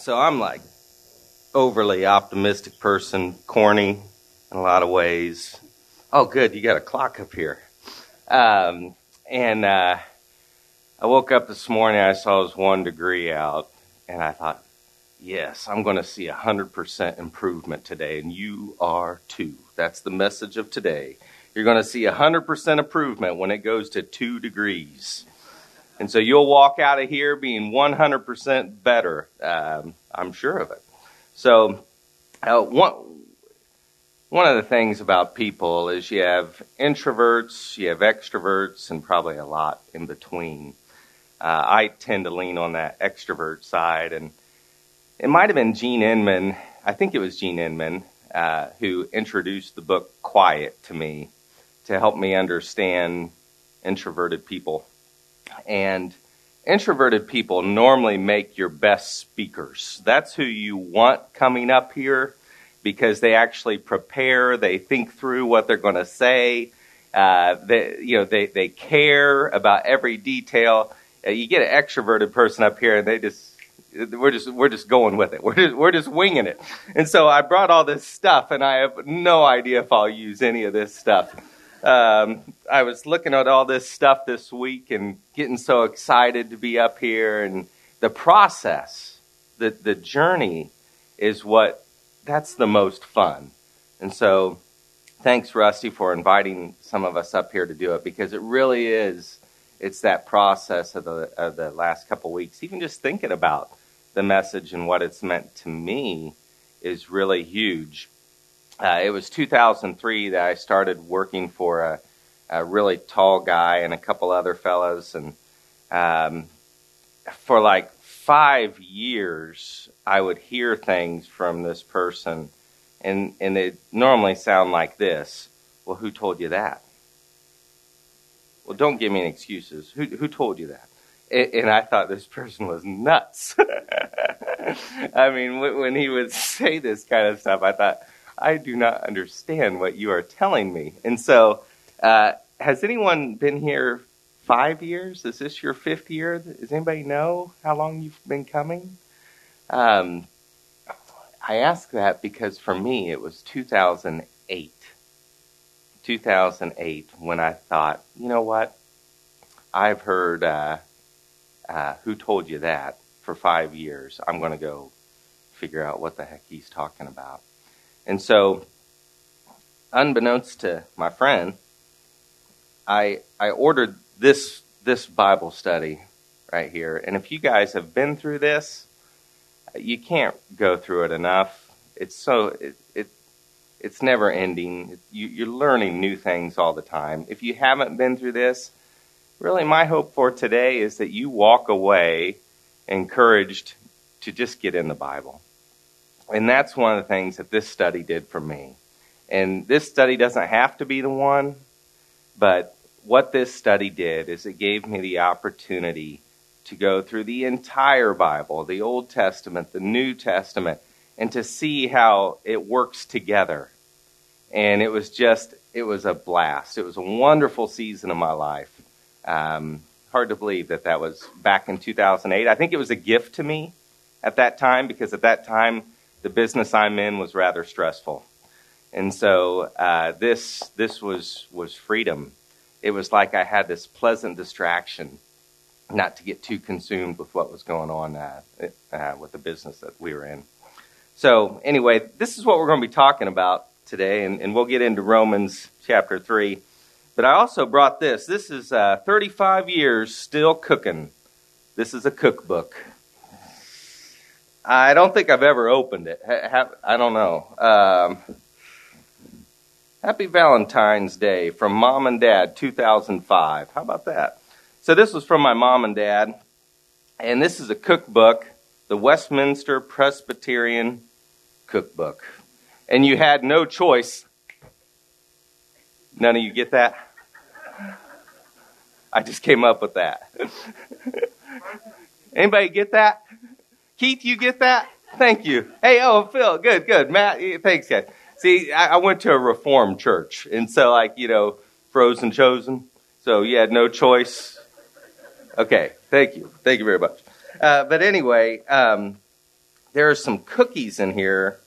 So I'm like overly optimistic person, corny in a lot of ways. Oh, good, you got a clock up here. Um, and uh, I woke up this morning, I saw it was one degree out, and I thought, yes, I'm going to see a 100% improvement today, and you are too. That's the message of today. You're going to see a 100% improvement when it goes to two degrees. And so you'll walk out of here being 100% better. Um, I'm sure of it. So, uh, one, one of the things about people is you have introverts, you have extroverts, and probably a lot in between. Uh, I tend to lean on that extrovert side, and it might have been Gene Inman. I think it was Gene Inman uh, who introduced the book Quiet to me to help me understand introverted people. And introverted people normally make your best speakers. That's who you want coming up here because they actually prepare, they think through what they're going to say. Uh, they, you know, they, they care about every detail. Uh, you get an extroverted person up here and they just we're just we're just going with it. We're just, we're just winging it. And so I brought all this stuff, and I have no idea if I'll use any of this stuff. Um, I was looking at all this stuff this week and getting so excited to be up here, and the process, the the journey, is what that's the most fun. And so, thanks Rusty for inviting some of us up here to do it because it really is. It's that process of the of the last couple weeks, even just thinking about the message and what it's meant to me is really huge. Uh, it was 2003 that I started working for a, a, really tall guy and a couple other fellows, and um, for like five years, I would hear things from this person, and and it normally sound like this. Well, who told you that? Well, don't give me any excuses. Who who told you that? and I thought this person was nuts. I mean, when he would say this kind of stuff, I thought, I do not understand what you are telling me. And so, uh, has anyone been here five years? Is this your fifth year? Does anybody know how long you've been coming? Um, I ask that because for me, it was 2008. 2008 when I thought, you know what? I've heard uh, uh, who told you that for five years. I'm going to go figure out what the heck he's talking about. And so, unbeknownst to my friend, I I ordered this this Bible study right here. And if you guys have been through this, you can't go through it enough. It's so it, it it's never ending. You, you're learning new things all the time. If you haven't been through this, really my hope for today is that you walk away encouraged to just get in the Bible. And that's one of the things that this study did for me. And this study doesn't have to be the one, but what this study did is it gave me the opportunity to go through the entire Bible, the Old Testament, the New Testament, and to see how it works together. And it was just, it was a blast. It was a wonderful season of my life. Um, hard to believe that that was back in 2008. I think it was a gift to me at that time because at that time the business I'm in was rather stressful, and so uh, this this was was freedom. It was like I had this pleasant distraction, not to get too consumed with what was going on uh, uh, with the business that we were in. So anyway, this is what we're going to be talking about today, and, and we'll get into Romans chapter three. But I also brought this. This is uh, 35 years still cooking. This is a cookbook. I don't think I've ever opened it. I don't know. Um, Happy Valentine's Day from Mom and Dad 2005. How about that? So, this was from my mom and dad. And this is a cookbook, the Westminster Presbyterian Cookbook. And you had no choice. None of you get that? I just came up with that. Anybody get that? Keith, you get that? Thank you. Hey, oh, Phil, good, good. Matt, thanks, guys. See, I, I went to a Reformed church, and so, like, you know, frozen chosen. So you had no choice. Okay, thank you. Thank you very much. Uh, but anyway, um, there are some cookies in here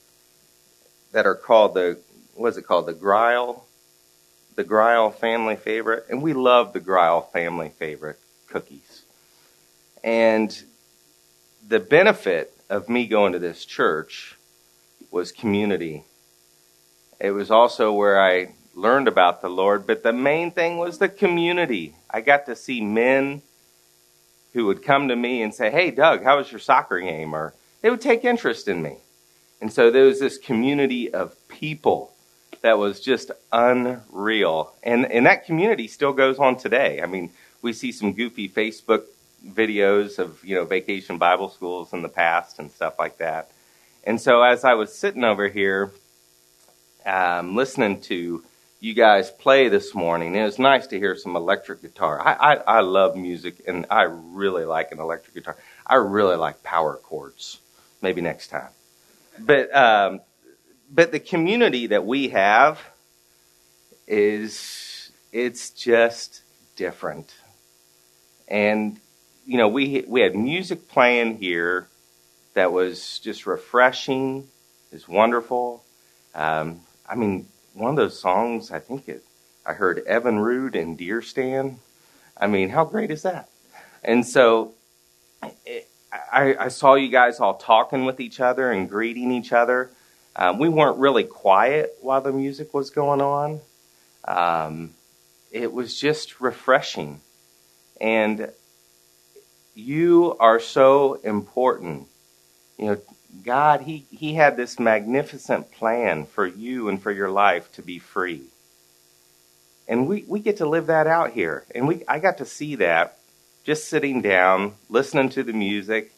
that are called the what's it called the Greil, the Greil family favorite, and we love the Greil family favorite cookies. And the benefit of me going to this church was community. It was also where I learned about the Lord, but the main thing was the community. I got to see men who would come to me and say, Hey, Doug, how was your soccer game? Or they would take interest in me. And so there was this community of people that was just unreal. And, and that community still goes on today. I mean, we see some goofy Facebook videos of, you know, vacation Bible schools in the past and stuff like that. And so as I was sitting over here, um, listening to you guys play this morning. It was nice to hear some electric guitar. I, I, I love music, and I really like an electric guitar. I really like power chords. Maybe next time. But um, but the community that we have is it's just different. And you know, we we had music playing here that was just refreshing, is wonderful. Um, I mean, one of those songs, I think it, I heard Evinrude and Deer Stand. I mean, how great is that? And so it, I, I, saw you guys all talking with each other and greeting each other. Um, we weren't really quiet while the music was going on. Um, it was just refreshing. And you are so important. You know, God, he, he had this magnificent plan for you and for your life to be free. And we, we get to live that out here. And we, I got to see that just sitting down, listening to the music,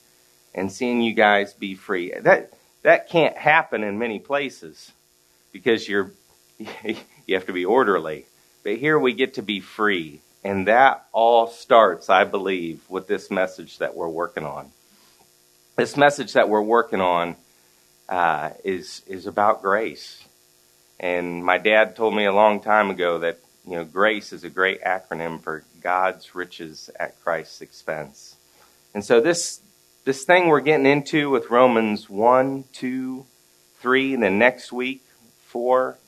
and seeing you guys be free. That, that can't happen in many places because you're, you have to be orderly. But here we get to be free. And that all starts, I believe, with this message that we're working on this message that we're working on uh, is is about grace. And my dad told me a long time ago that you know grace is a great acronym for God's riches at Christ's expense. And so this this thing we're getting into with Romans one, two, three, and then next week four,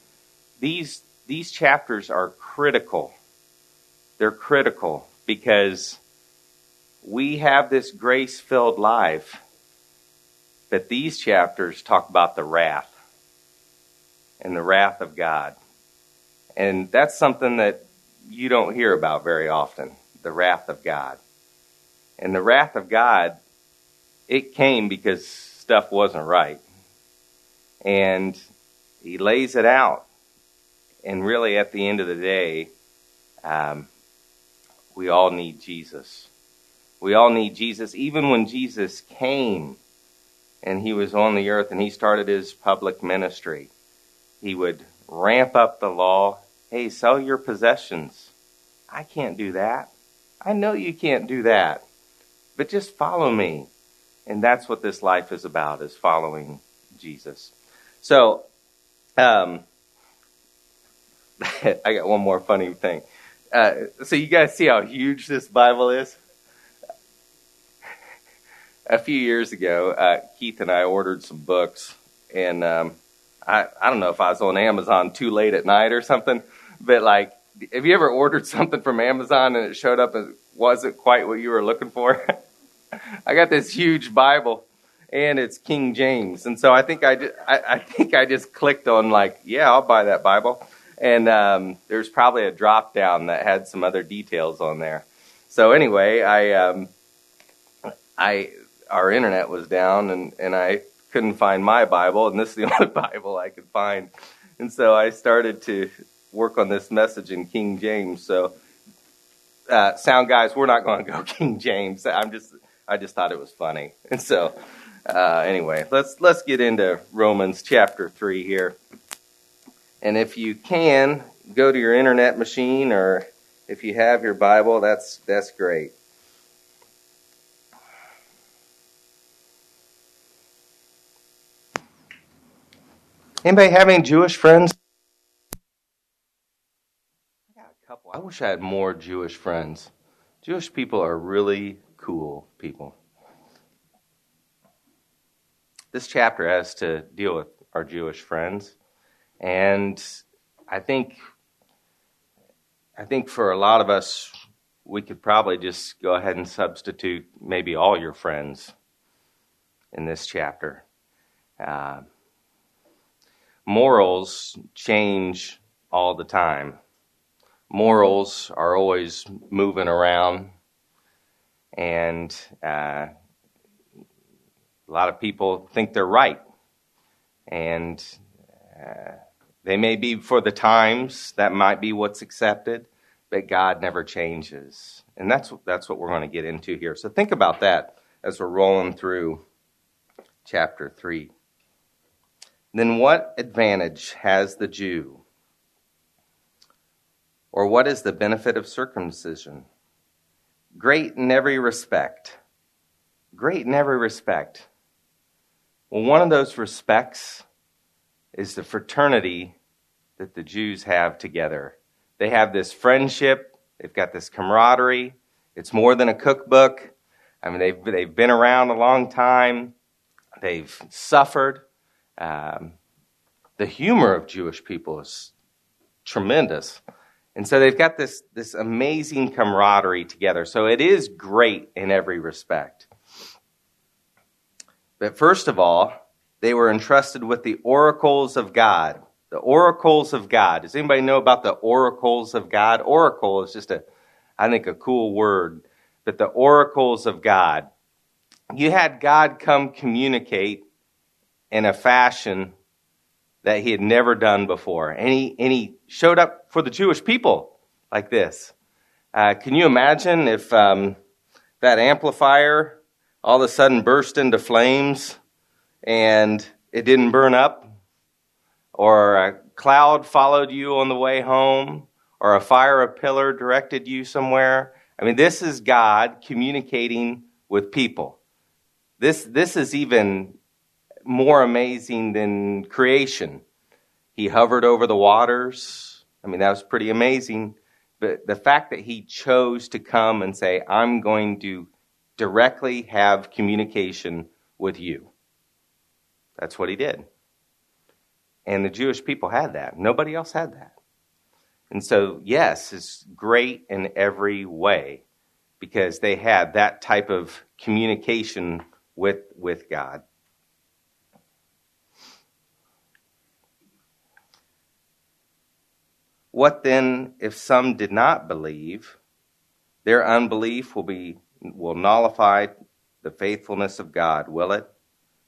these these chapters are critical. They're critical because we have this grace filled life but these chapters talk about the wrath and the wrath of God. And that's something that you don't hear about very often the wrath of God. And the wrath of God, it came because stuff wasn't right. And he lays it out. And really, at the end of the day, um, we all need Jesus. We all need Jesus. Even when Jesus came, and he was on the earth and he started his public ministry, he would ramp up the law. Hey, sell your possessions. I can't do that. I know you can't do that. But just follow me. And that's what this life is about, is following Jesus. So, um, I got one more funny thing. Uh, so you guys see how huge this Bible is? a few years ago, uh, Keith and I ordered some books, and um, I I don't know if I was on Amazon too late at night or something, but like, have you ever ordered something from Amazon and it showed up and wasn't quite what you were looking for? I got this huge Bible, and it's King James, and so I think I, just, I, I think I just clicked on like, yeah, I'll buy that Bible, and um, there's probably a drop down that had some other details on there. So anyway, I um, I our internet was down and, and I couldn't find my Bible, and this is the only Bible I could find. And so I started to work on this message in King James. So, uh, sound guys, we're not going to go King James. I'm just, I just thought it was funny. And so, uh, anyway, let's let's get into Romans chapter three here. And if you can go to your internet machine, or if you have your Bible, that's that's great. Anybody have any Jewish friends? I got a couple. I wish I had more Jewish friends. Jewish people are really cool people. this chapter has to deal with our Jewish friends. And I think I think for a lot of us, we could probably just go ahead and substitute maybe all your friends in this chapter. Uh, morals change all the time. Morals are always moving around, and uh, a lot of people think they're right. And uh, they may be for the times, that might be what's accepted, but God never changes. And that's, that's what we're going to get into here. So think about that as we're rolling through chapter 3. Then what advantage has the Jew? Or what is the benefit of circumcision? Great in every respect. Great in every respect. Well, one of those respects is the fraternity that the Jews have together. They have this friendship, they've got this camaraderie. It's more than a cookbook. I mean, they've, they've been around a long time, they've suffered. Um, the humor of Jewish people is tremendous. And so they've got this, this amazing camaraderie together. So it is great in every respect. But first of all, they were entrusted with the oracles of God. The oracles of God. Does anybody know about the oracles of God? Oracle is just a, I think, a cool word. But the oracles of God. You had God come communicate in a fashion that he had never done before. And he, and he showed up for the Jewish people like this. Uh, can you imagine if um, that amplifier all of a sudden burst into flames and it didn't burn up? Or a cloud followed you on the way home? Or a fire, a pillar directed you somewhere? I mean, this is God communicating with people. This, this is even more amazing than creation. He hovered over the waters. I mean, that was pretty amazing. But the fact that he chose to come and say, I'm going to directly have communication with you. That's what he did. And the Jewish people had that. Nobody else had that. And so, yes, it's great in every way because they had that type of communication with, with God. What then if some did not believe? Their unbelief will be will nullify the faithfulness of God, will it?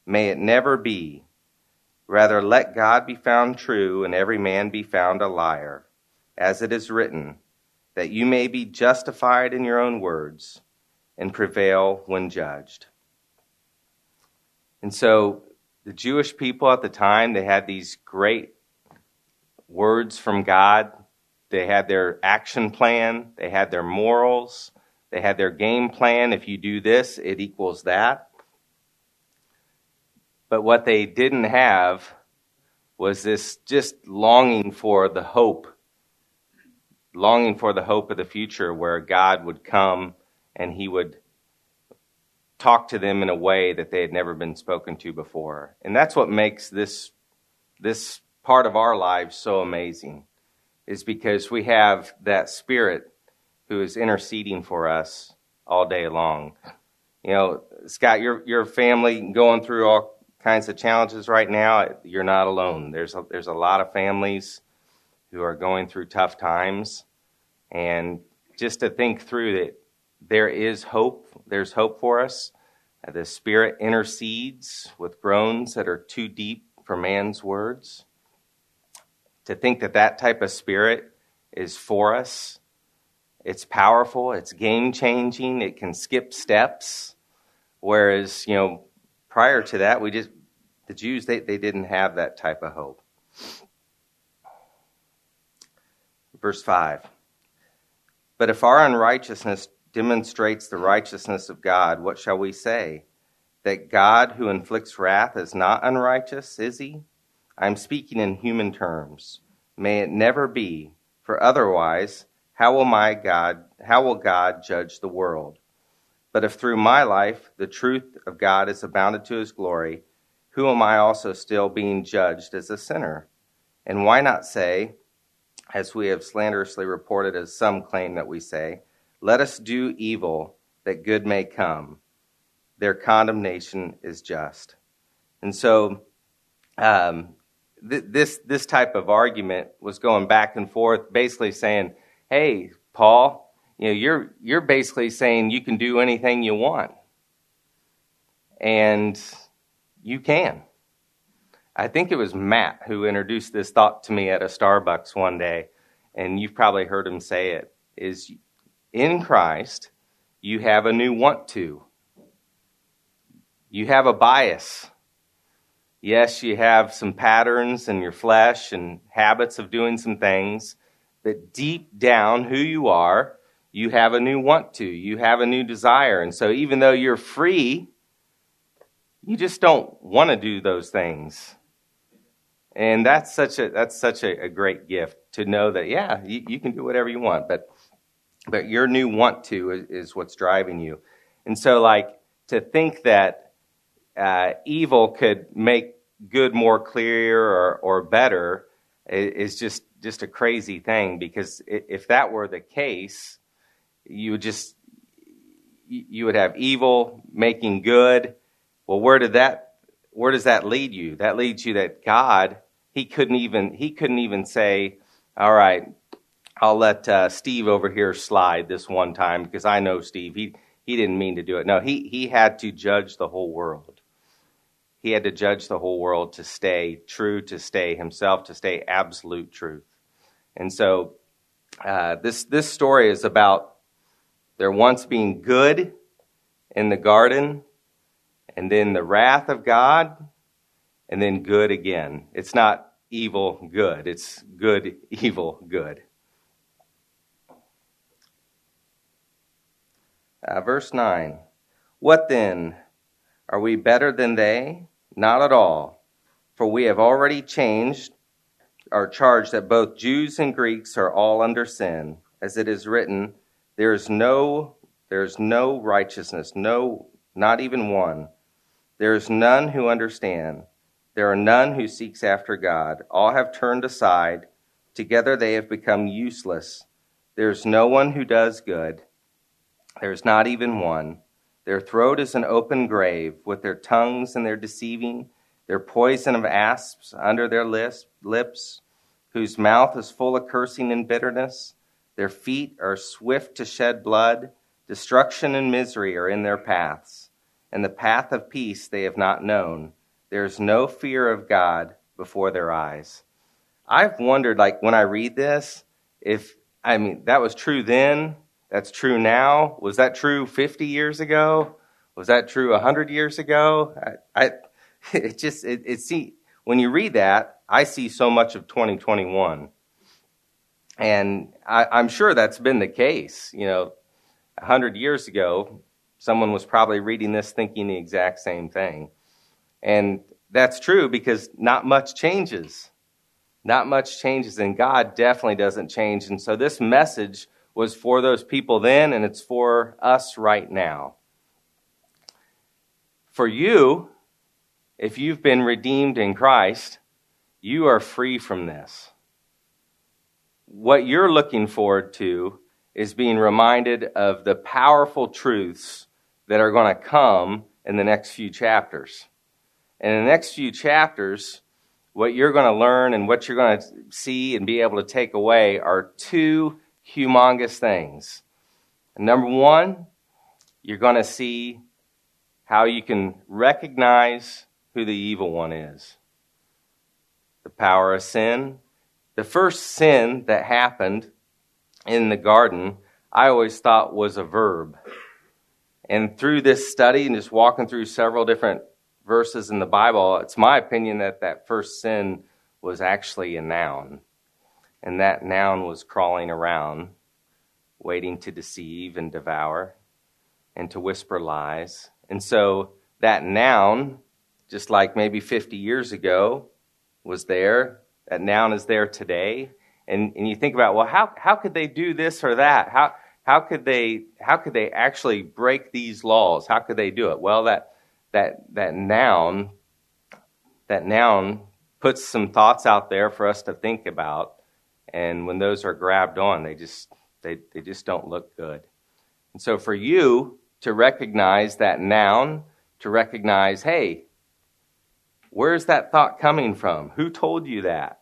May it never be. Rather, let God be found true and every man be found a liar, as it is written, that you may be justified in your own words and prevail when judged. And so the Jewish people at the time, they had these great words from God. They had their action plan, they had their morals, they had their game plan. If you do this, it equals that. But what they didn't have was this just longing for the hope, longing for the hope of the future where God would come and he would talk to them in a way that they had never been spoken to before. And that's what makes this, this part of our lives so amazing, is because we have that spirit who is interceding for us all day long. You know, Scott, your, your family going through all kinds of challenges right now, you're not alone. There's a, there's a lot of families who are going through tough times. And just to think through that there is hope, there's hope for us. Uh, the Spirit intercedes with groans that are too deep for man's words. To think that that type of spirit is for us, it's powerful, it's game changing, it can skip steps. Whereas, you know, prior to that, we just, the Jews, they, they didn't have that type of hope. Verse 5 But if our unrighteousness demonstrates the righteousness of God, what shall we say? That God who inflicts wrath is not unrighteous, is he? I'm speaking in human terms. May it never be, for otherwise, how will my God, how will God judge the world? But if through my life the truth of God is abounded to his glory, who am I also still being judged as a sinner? And why not say, as we have slanderously reported, as some claim that we say, let us do evil that good may come. Their condemnation is just. And so, um, th- this this type of argument was going back and forth, basically saying, "Hey, Paul, you know, you're you're basically saying you can do anything you want, and you can." I think it was Matt who introduced this thought to me at a Starbucks one day, and you've probably heard him say it. Is in Christ, you have a new want to. You have a bias Yes, you have some patterns in your flesh and habits of doing some things, but deep down, who you are, you have a new want to, you have a new desire. And so, even though you're free, you just don't want to do those things. And that's such a that's such a, a great gift to know that yeah, you, you, can do whatever you want, but but your new want to is, is what's driving you. And so, like to think that uh, evil could make good more clear or, or better is just just a crazy thing because if that were the case, you would just you would have evil making good. Well, where did that where does that lead you? That leads you that God he couldn't even he couldn't even say, all right, I'll let uh, Steve over here slide this one time because I know Steve he he didn't mean to do it. No, he he had to judge the whole world he had to judge the whole world to stay true, to stay himself, to stay absolute truth. And so uh, this, this story is about there once being good in the garden, and then the wrath of God, and then good again. It's not evil, good. It's good, evil, good. Uh, verse 9 What then? Are we better than they? Not at all. For we have already changed our charge that both Jews and Greeks are all under sin. As it is written, there is no there is no righteousness, no not even one. There is none who understand. There are none who seeks after God. All have turned aside. Together they have become useless. There is no one who does good. There is not even one. Their throat is an open grave, with their tongues and their deceiving, their poison of asps under their lips, whose mouth is full of cursing and bitterness. Their feet are swift to shed blood. Destruction and misery are in their paths, and the path of peace they have not known. There is no fear of God before their eyes. I've wondered, like, when I read this, if, I mean, that was true then, that's true now. Was that true 50 years ago? Was that true 100 years ago? I, I it just, it, it see, when you read that, I see so much of 2021. And I, I'm sure that's been the case. You know, 100 years ago, someone was probably reading this thinking the exact same thing. And that's true because not much changes. Not much changes, and God definitely doesn't change. And so this message was for those people then, and it's for us right now. For you, if you've been redeemed in Christ, you are free from this. What you're looking forward to is being reminded of the powerful truths that are going to come in the next few chapters. And in the next few chapters, what you're going to learn and what you're going to see and be able to take away are two humongous things. number one, you're going to see how you can recognize who the evil one is. The power of sin. The first sin that happened in the garden, I always thought was a verb. And through this study and just walking through several different verses in the Bible, it's my opinion that that first sin was actually a noun and that noun was crawling around, waiting to deceive and devour and to whisper lies. And so that noun, just like maybe 50 years ago, was there. That noun is there today. And, and you think about, well, how, how could they do this or that? How, how, could they, how could they actually break these laws? How could they do it? Well, that, that, that noun that noun puts some thoughts out there for us to think about. And when those are grabbed on, they just, they, they just don't look good. And so for you to recognize that noun, to recognize, hey, where's that thought coming from? Who told you that?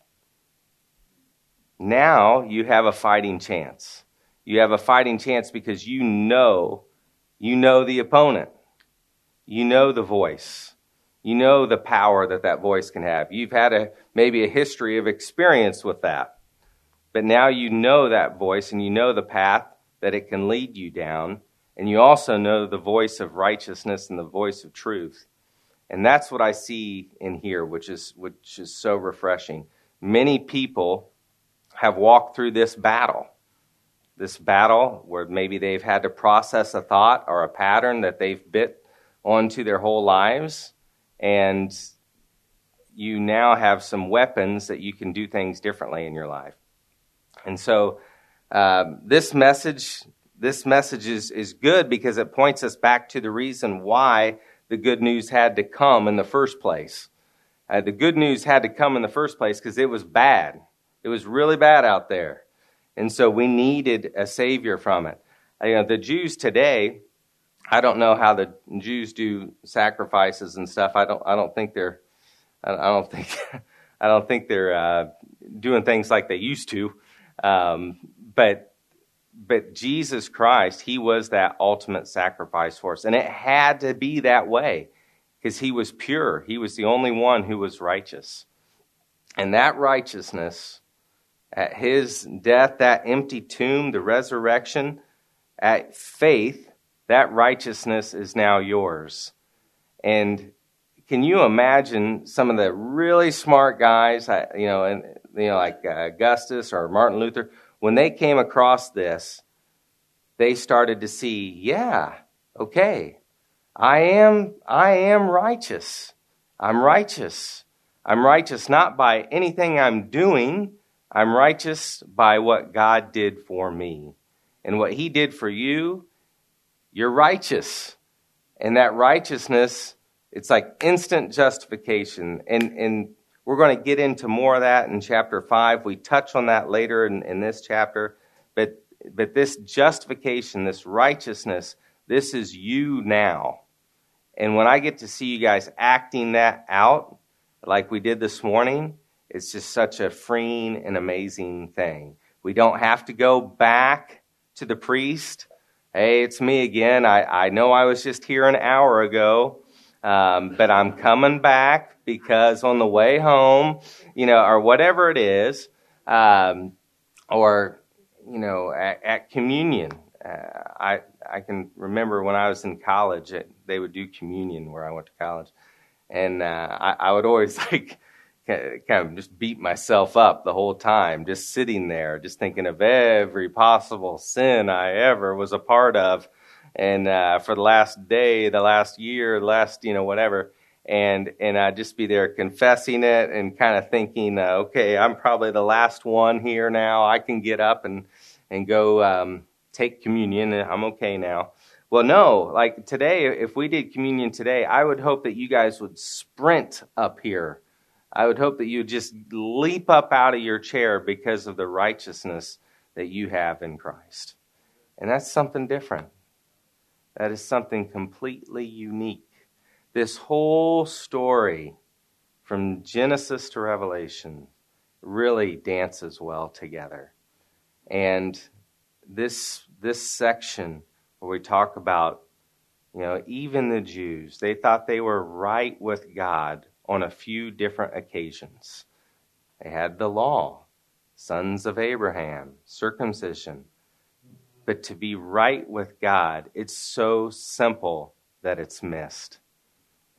Now you have a fighting chance. You have a fighting chance because you know, you know the opponent. You know the voice. You know the power that that voice can have. You've had a, maybe a history of experience with that. But now you know that voice and you know the path that it can lead you down. And you also know the voice of righteousness and the voice of truth. And that's what I see in here, which is, which is so refreshing. Many people have walked through this battle. This battle where maybe they've had to process a thought or a pattern that they've bit onto their whole lives. And you now have some weapons that you can do things differently in your life. And so um, this message, this message is, is good because it points us back to the reason why the good news had to come in the first place. Uh, the good news had to come in the first place because it was bad. It was really bad out there. And so we needed a savior from it. Uh, you know, the Jews today, I don't know how the Jews do sacrifices and stuff. I don't, I don't think they're, I don't think, I don't think they're uh, doing things like they used to. Um, but but Jesus Christ, he was that ultimate sacrifice for us. And it had to be that way because he was pure. He was the only one who was righteous. And that righteousness, at his death, that empty tomb, the resurrection, at faith, that righteousness is now yours. And can you imagine some of the really smart guys, you know, and you know, like uh, Augustus or Martin Luther, when they came across this, they started to see, yeah, okay, I am, I am righteous. I'm righteous. I'm righteous not by anything I'm doing. I'm righteous by what God did for me. And what He did for you, you're righteous. And that righteousness, it's like instant justification. And, and we're going to get into more of that in chapter 5. We touch on that later in, in this chapter. But, but this justification, this righteousness, this is you now. And when I get to see you guys acting that out, like we did this morning, it's just such a freeing and amazing thing. We don't have to go back to the priest. Hey, it's me again. I, I know I was just here an hour ago, um, but I'm coming back because on the way home, you know, or whatever it is, um, or you know, at, at communion, uh, I I can remember when I was in college, it, they would do communion where I went to college, and uh, I, I would always like kind of just beat myself up the whole time, just sitting there, just thinking of every possible sin I ever was a part of, and uh, for the last day, the last year, the last you know whatever, and and I'd just be there confessing it and kind of thinking, uh, okay, I'm probably the last one here now. I can get up and and go um, take communion. And I'm okay now. Well, no, like today, if we did communion today, I would hope that you guys would sprint up here. I would hope that you just leap up out of your chair because of the righteousness that you have in Christ. And that's something different. That is something completely unique this whole story from Genesis to Revelation really dances well together. And this, this section where we talk about, you know, even the Jews, they thought they were right with God on a few different occasions. They had the law, sons of Abraham, circumcision. But to be right with God, it's so simple that it's missed.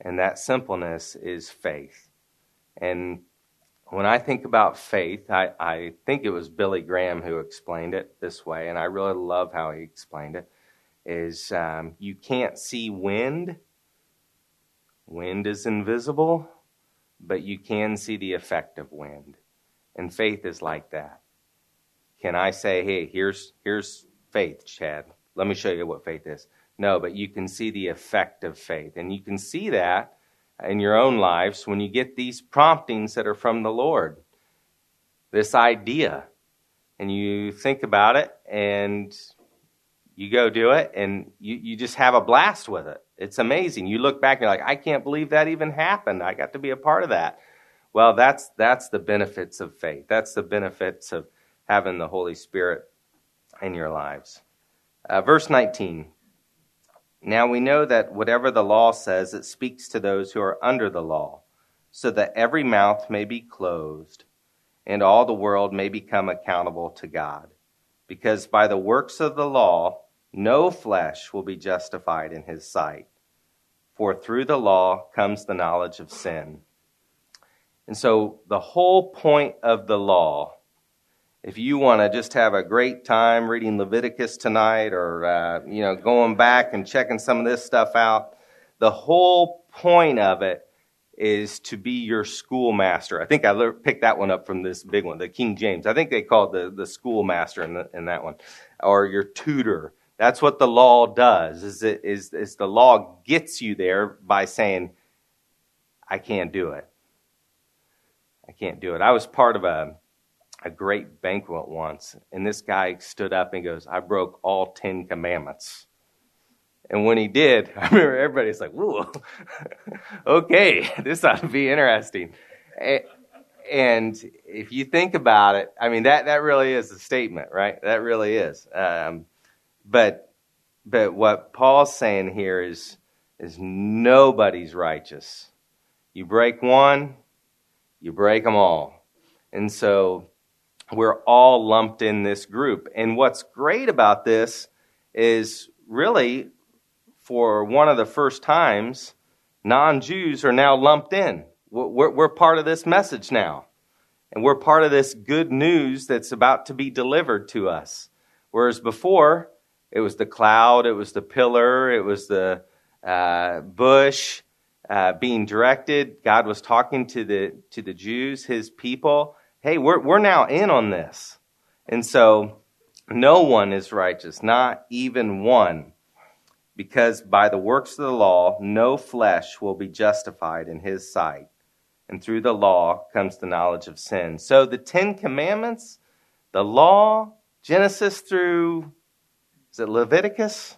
And that simpleness is faith. And when I think about faith, I, I think it was Billy Graham who explained it this way, and I really love how he explained it. Is um, you can't see wind, wind is invisible, but you can see the effect of wind. And faith is like that. Can I say, hey, here's, here's faith, Chad? Let me show you what faith is. No, but you can see the effect of faith. And you can see that in your own lives when you get these promptings that are from the Lord. This idea. And you think about it and you go do it and you, you just have a blast with it. It's amazing. You look back and you're like, I can't believe that even happened. I got to be a part of that. Well, that's that's the benefits of faith. That's the benefits of having the Holy Spirit in your lives. Uh, verse 19. Now we know that whatever the law says, it speaks to those who are under the law, so that every mouth may be closed, and all the world may become accountable to God. Because by the works of the law, no flesh will be justified in his sight. For through the law comes the knowledge of sin. And so the whole point of the law if you want to just have a great time reading Leviticus tonight or, uh, you know, going back and checking some of this stuff out, the whole point of it is to be your schoolmaster. I think I picked that one up from this big one, the King James. I think they called the, the schoolmaster in, the, in that one, or your tutor. That's what the law does, is, it, is, is the law gets you there by saying, I can't do it. I can't do it. I was part of a a great banquet once, and this guy stood up and goes, I broke all Ten Commandments. And when he did, I remember everybody's like, whoa, okay, this ought to be interesting. And if you think about it, I mean, that, that really is a statement, right? That really is. Um, but, but what Paul's saying here is, is nobody's righteous. You break one, you break them all. And so we're all lumped in this group. And what's great about this is really, for one of the first times, non Jews are now lumped in. We're, we're, part of this message now. And we're part of this good news that's about to be delivered to us. Whereas before, it was the cloud, it was the pillar, it was the uh, bush uh, being directed. God was talking to the, to the Jews, his people hey, we're, we're now in on this. And so no one is righteous, not even one. Because by the works of the law, no flesh will be justified in his sight. And through the law comes the knowledge of sin. So the Ten Commandments, the law, Genesis through, is it Leviticus?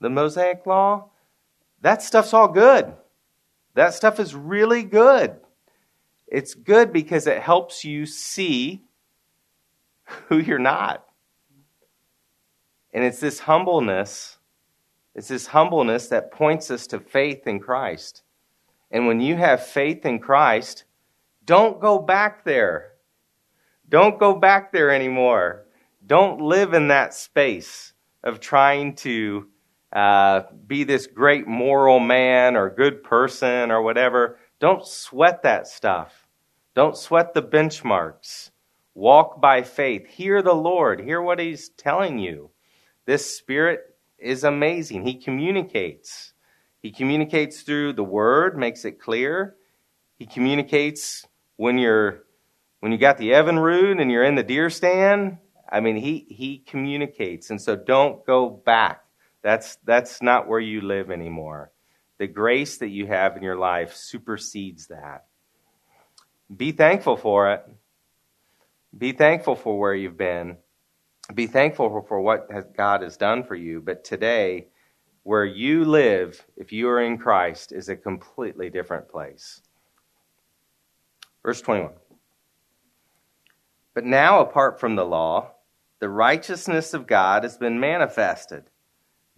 The Mosaic law? That stuff's all good. That stuff is really good. It's good because it helps you see who you're not. And it's this humbleness, it's this humbleness that points us to faith in Christ. And when you have faith in Christ, don't go back there. Don't go back there anymore. Don't live in that space of trying to uh, be this great moral man or good person or whatever. Don't sweat that stuff. Don't sweat the benchmarks. Walk by faith. Hear the Lord. Hear what He's telling you. This Spirit is amazing. He communicates. He communicates through the Word, makes it clear. He communicates when you're when you got the Evinrude and you're in the deer stand. I mean, he he communicates, and so don't go back. That's that's not where you live anymore. The grace that you have in your life supersedes that. Be thankful for it. Be thankful for where you've been. Be thankful for what God has done for you. But today, where you live, if you are in Christ, is a completely different place. Verse 21. But now, apart from the law, the righteousness of God has been manifested,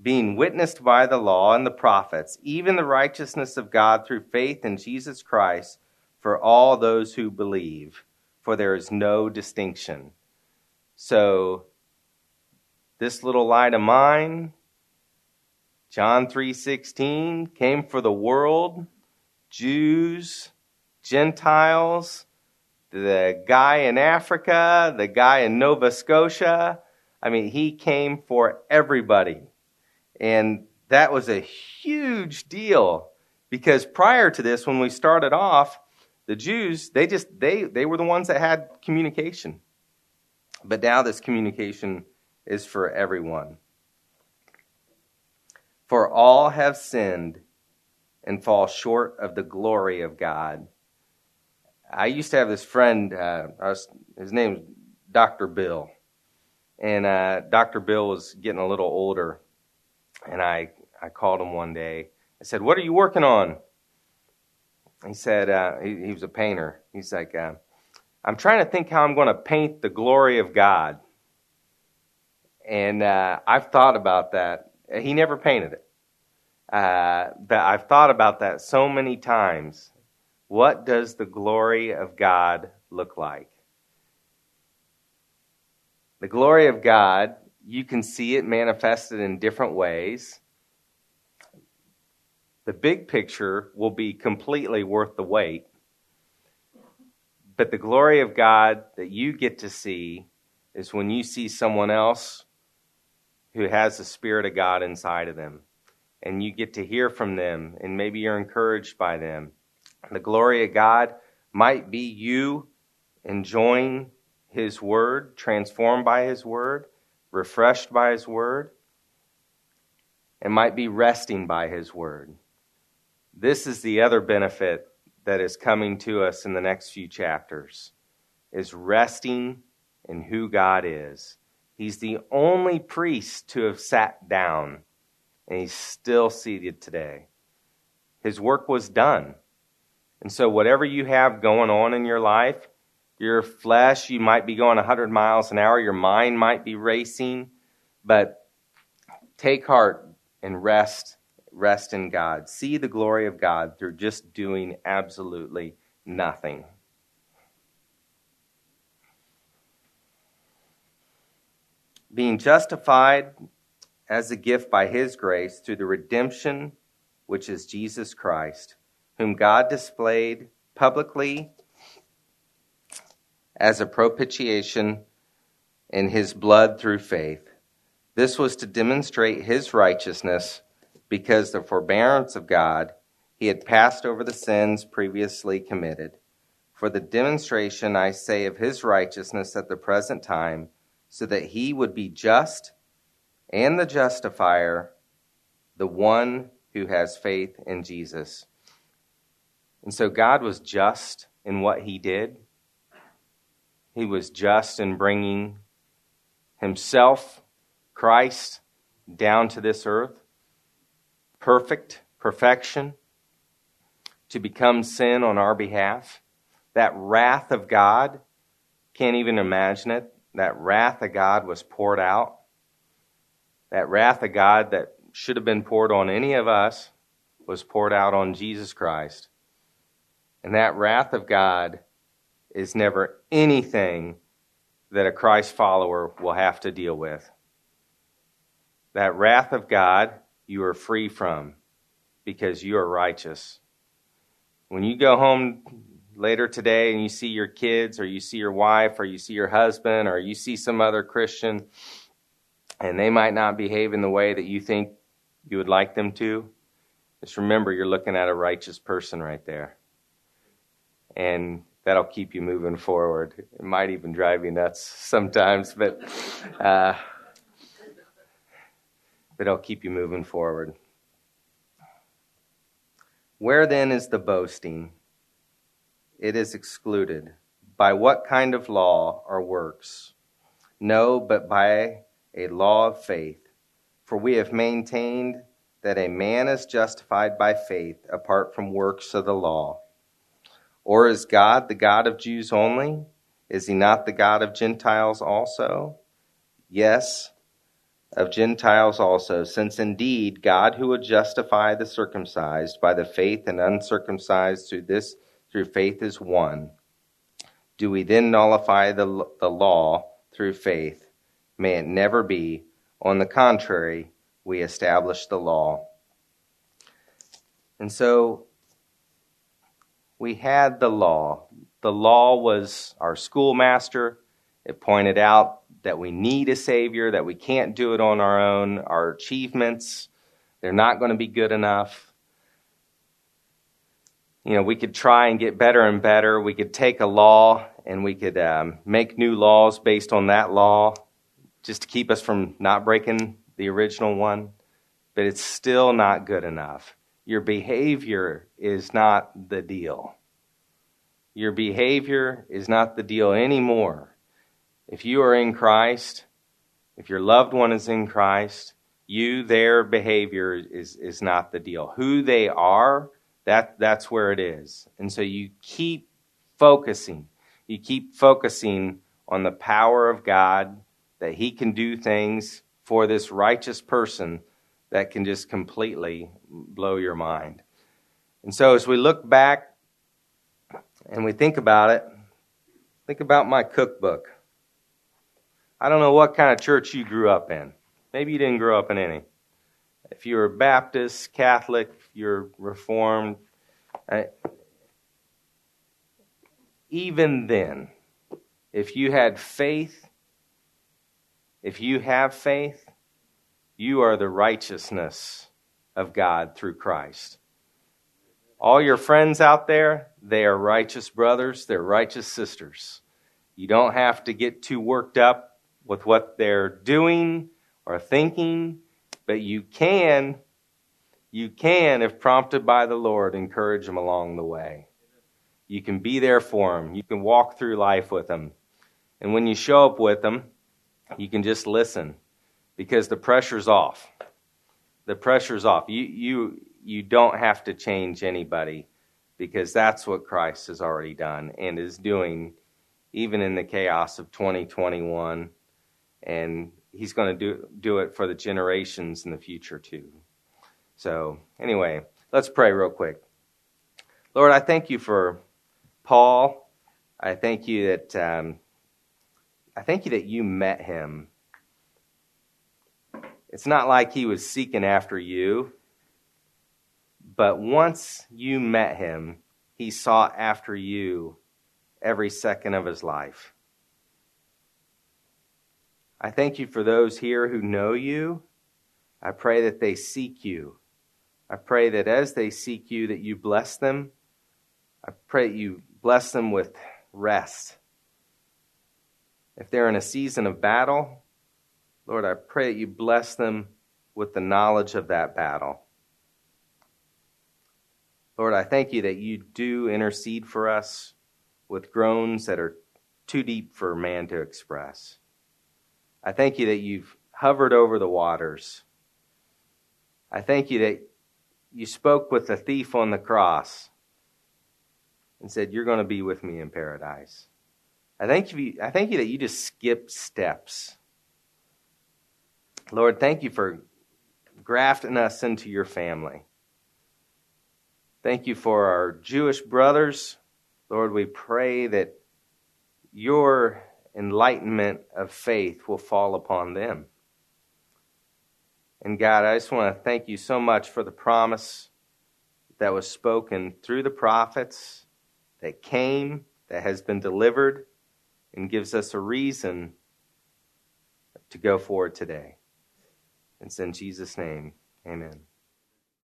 being witnessed by the law and the prophets, even the righteousness of God through faith in Jesus Christ for all those who believe, for there is no distinction. So, this little light of mine, John 3:16, came for the world, Jews, Gentiles, the guy in Africa, the guy in Nova Scotia. I mean, he came for everybody. And that was a huge deal because prior to this, when we started off, the Jews, they just they they were the ones that had communication. But now this communication is for everyone. For all have sinned and fall short of the glory of God. I used to have this friend, uh, was, his Dr. Bill. And uh, Dr. Bill was getting a little older. And I, I called him one day. I said, What are you working on? He said, uh, he, he, was a painter. He's like, uh, I'm trying to think how I'm going to paint the glory of God. And uh, I've thought about that. He never painted it. Uh, but I've thought about that so many times. What does the glory of God look like? The glory of God, you can see it manifested in different ways. The big picture will be completely worth the wait. But the glory of God that you get to see is when you see someone else who has the Spirit of God inside of them. And you get to hear from them, and maybe you're encouraged by them. The glory of God might be you enjoying His Word, transformed by His Word, refreshed by His Word. and might be resting by His Word. This is the other benefit that is coming to us in the next few chapters is resting in who God is. He's the only priest to have sat down, and he's still seated today. His work was done. And so, whatever you have going on in your life, your flesh, you might be going 100 miles an hour, your mind might be racing, but take heart and rest, rest in God. See the glory of God through just doing absolutely nothing. being justified as a gift by his grace through the redemption which is Jesus Christ, whom God displayed publicly as a propitiation in his blood through faith. This was to demonstrate his righteousness because the forbearance of God he had passed over the sins previously committed. For the demonstration, I say, of his righteousness at the present time so that he would be just and the justifier, the one who has faith in Jesus. And so God was just in what he did. He was just in bringing himself, Christ, down to this earth, perfect, perfection, to become sin on our behalf. That wrath of God, can't even imagine it that wrath of God was poured out. That wrath of God that should have been poured on any of us was poured out on Jesus Christ. And that wrath of God is never anything that a Christ follower will have to deal with. That wrath of God you are free from because you are righteous. When you go home later today and you see your kids or you see your wife or you see your husband or you see some other Christian and they might not behave in the way that you think you would like them to, just remember you're looking at a righteous person right there. And that'll keep you moving forward. It might even drive you nuts sometimes, but, uh, but it'll keep you moving forward. Where then is the boasting? it is excluded. By what kind of law or works? No, but by a law of faith. For we have maintained that a man is justified by faith apart from works of the law. Or is God the God of Jews only? Is he not the God of Gentiles also? Yes, of Gentiles also, since indeed God who would justify the circumcised by the faith and uncircumcised through this through faith is one. Do we then nullify the, the law through faith? May it never be. On the contrary, we establish the law. And so we had the law. The law was our schoolmaster. It pointed out that we need a Savior, that we can't do it on our own. Our achievements, they're not going to be good enough you know, we could try and get better and better. We could take a law and we could um, make new laws based on that law just to keep us from not breaking the original one. But it's still not good enough. Your behavior is not the deal. Your behavior is not the deal anymore. If you are in Christ, if your loved one is in Christ, you, their behavior is, is not the deal. Who they are, that, that's where it is. And so you keep focusing. You keep focusing on the power of God, that He can do things for this righteous person that can just completely blow your mind. And so as we look back and we think about it, think about my cookbook. I don't know what kind of church you grew up in. Maybe you didn't grow up in any. If you were Baptist, Catholic, you're Reformed, uh, even then, if you had faith, if you have faith, you are the righteousness of God through Christ. All your friends out there, they are righteous brothers, they're righteous sisters. You don't have to get too worked up with what they're doing or thinking, but you can, you can, if prompted by the Lord, encourage them along the way. You can be there for them. You can walk through life with them. And when you show up with them, you can just listen because the pressure's off. The pressure's off. You, you, you don't have to change anybody because that's what Christ has already done and is doing even in the chaos of 2021. And he's going to do, do it for the generations in the future too. So, anyway, let's pray real quick. Lord, I thank you for Paul. I thank you that um, I thank you that you met him. It's not like he was seeking after you, but once you met him, he sought after you every second of his life. I thank you for those here who know you. I pray that they seek you. I pray that as they seek you, that you bless them. I pray that you bless them with rest. If they're in a season of battle, Lord, I pray that you bless them with the knowledge of that battle. Lord, I thank you that you do intercede for us with groans that are too deep for man to express. I thank you that you've hovered over the waters. I thank you that you spoke with the thief on the cross and said, You're going to be with me in paradise. I thank you, I thank you that you just skipped steps. Lord, thank you for grafting us into your family. Thank you for our Jewish brothers. Lord, we pray that your enlightenment of faith will fall upon them. And God, I just want to thank you so much for the promise that was spoken through the prophets, that came, that has been delivered and gives us a reason to go forward today. It's in Jesus' name. Amen.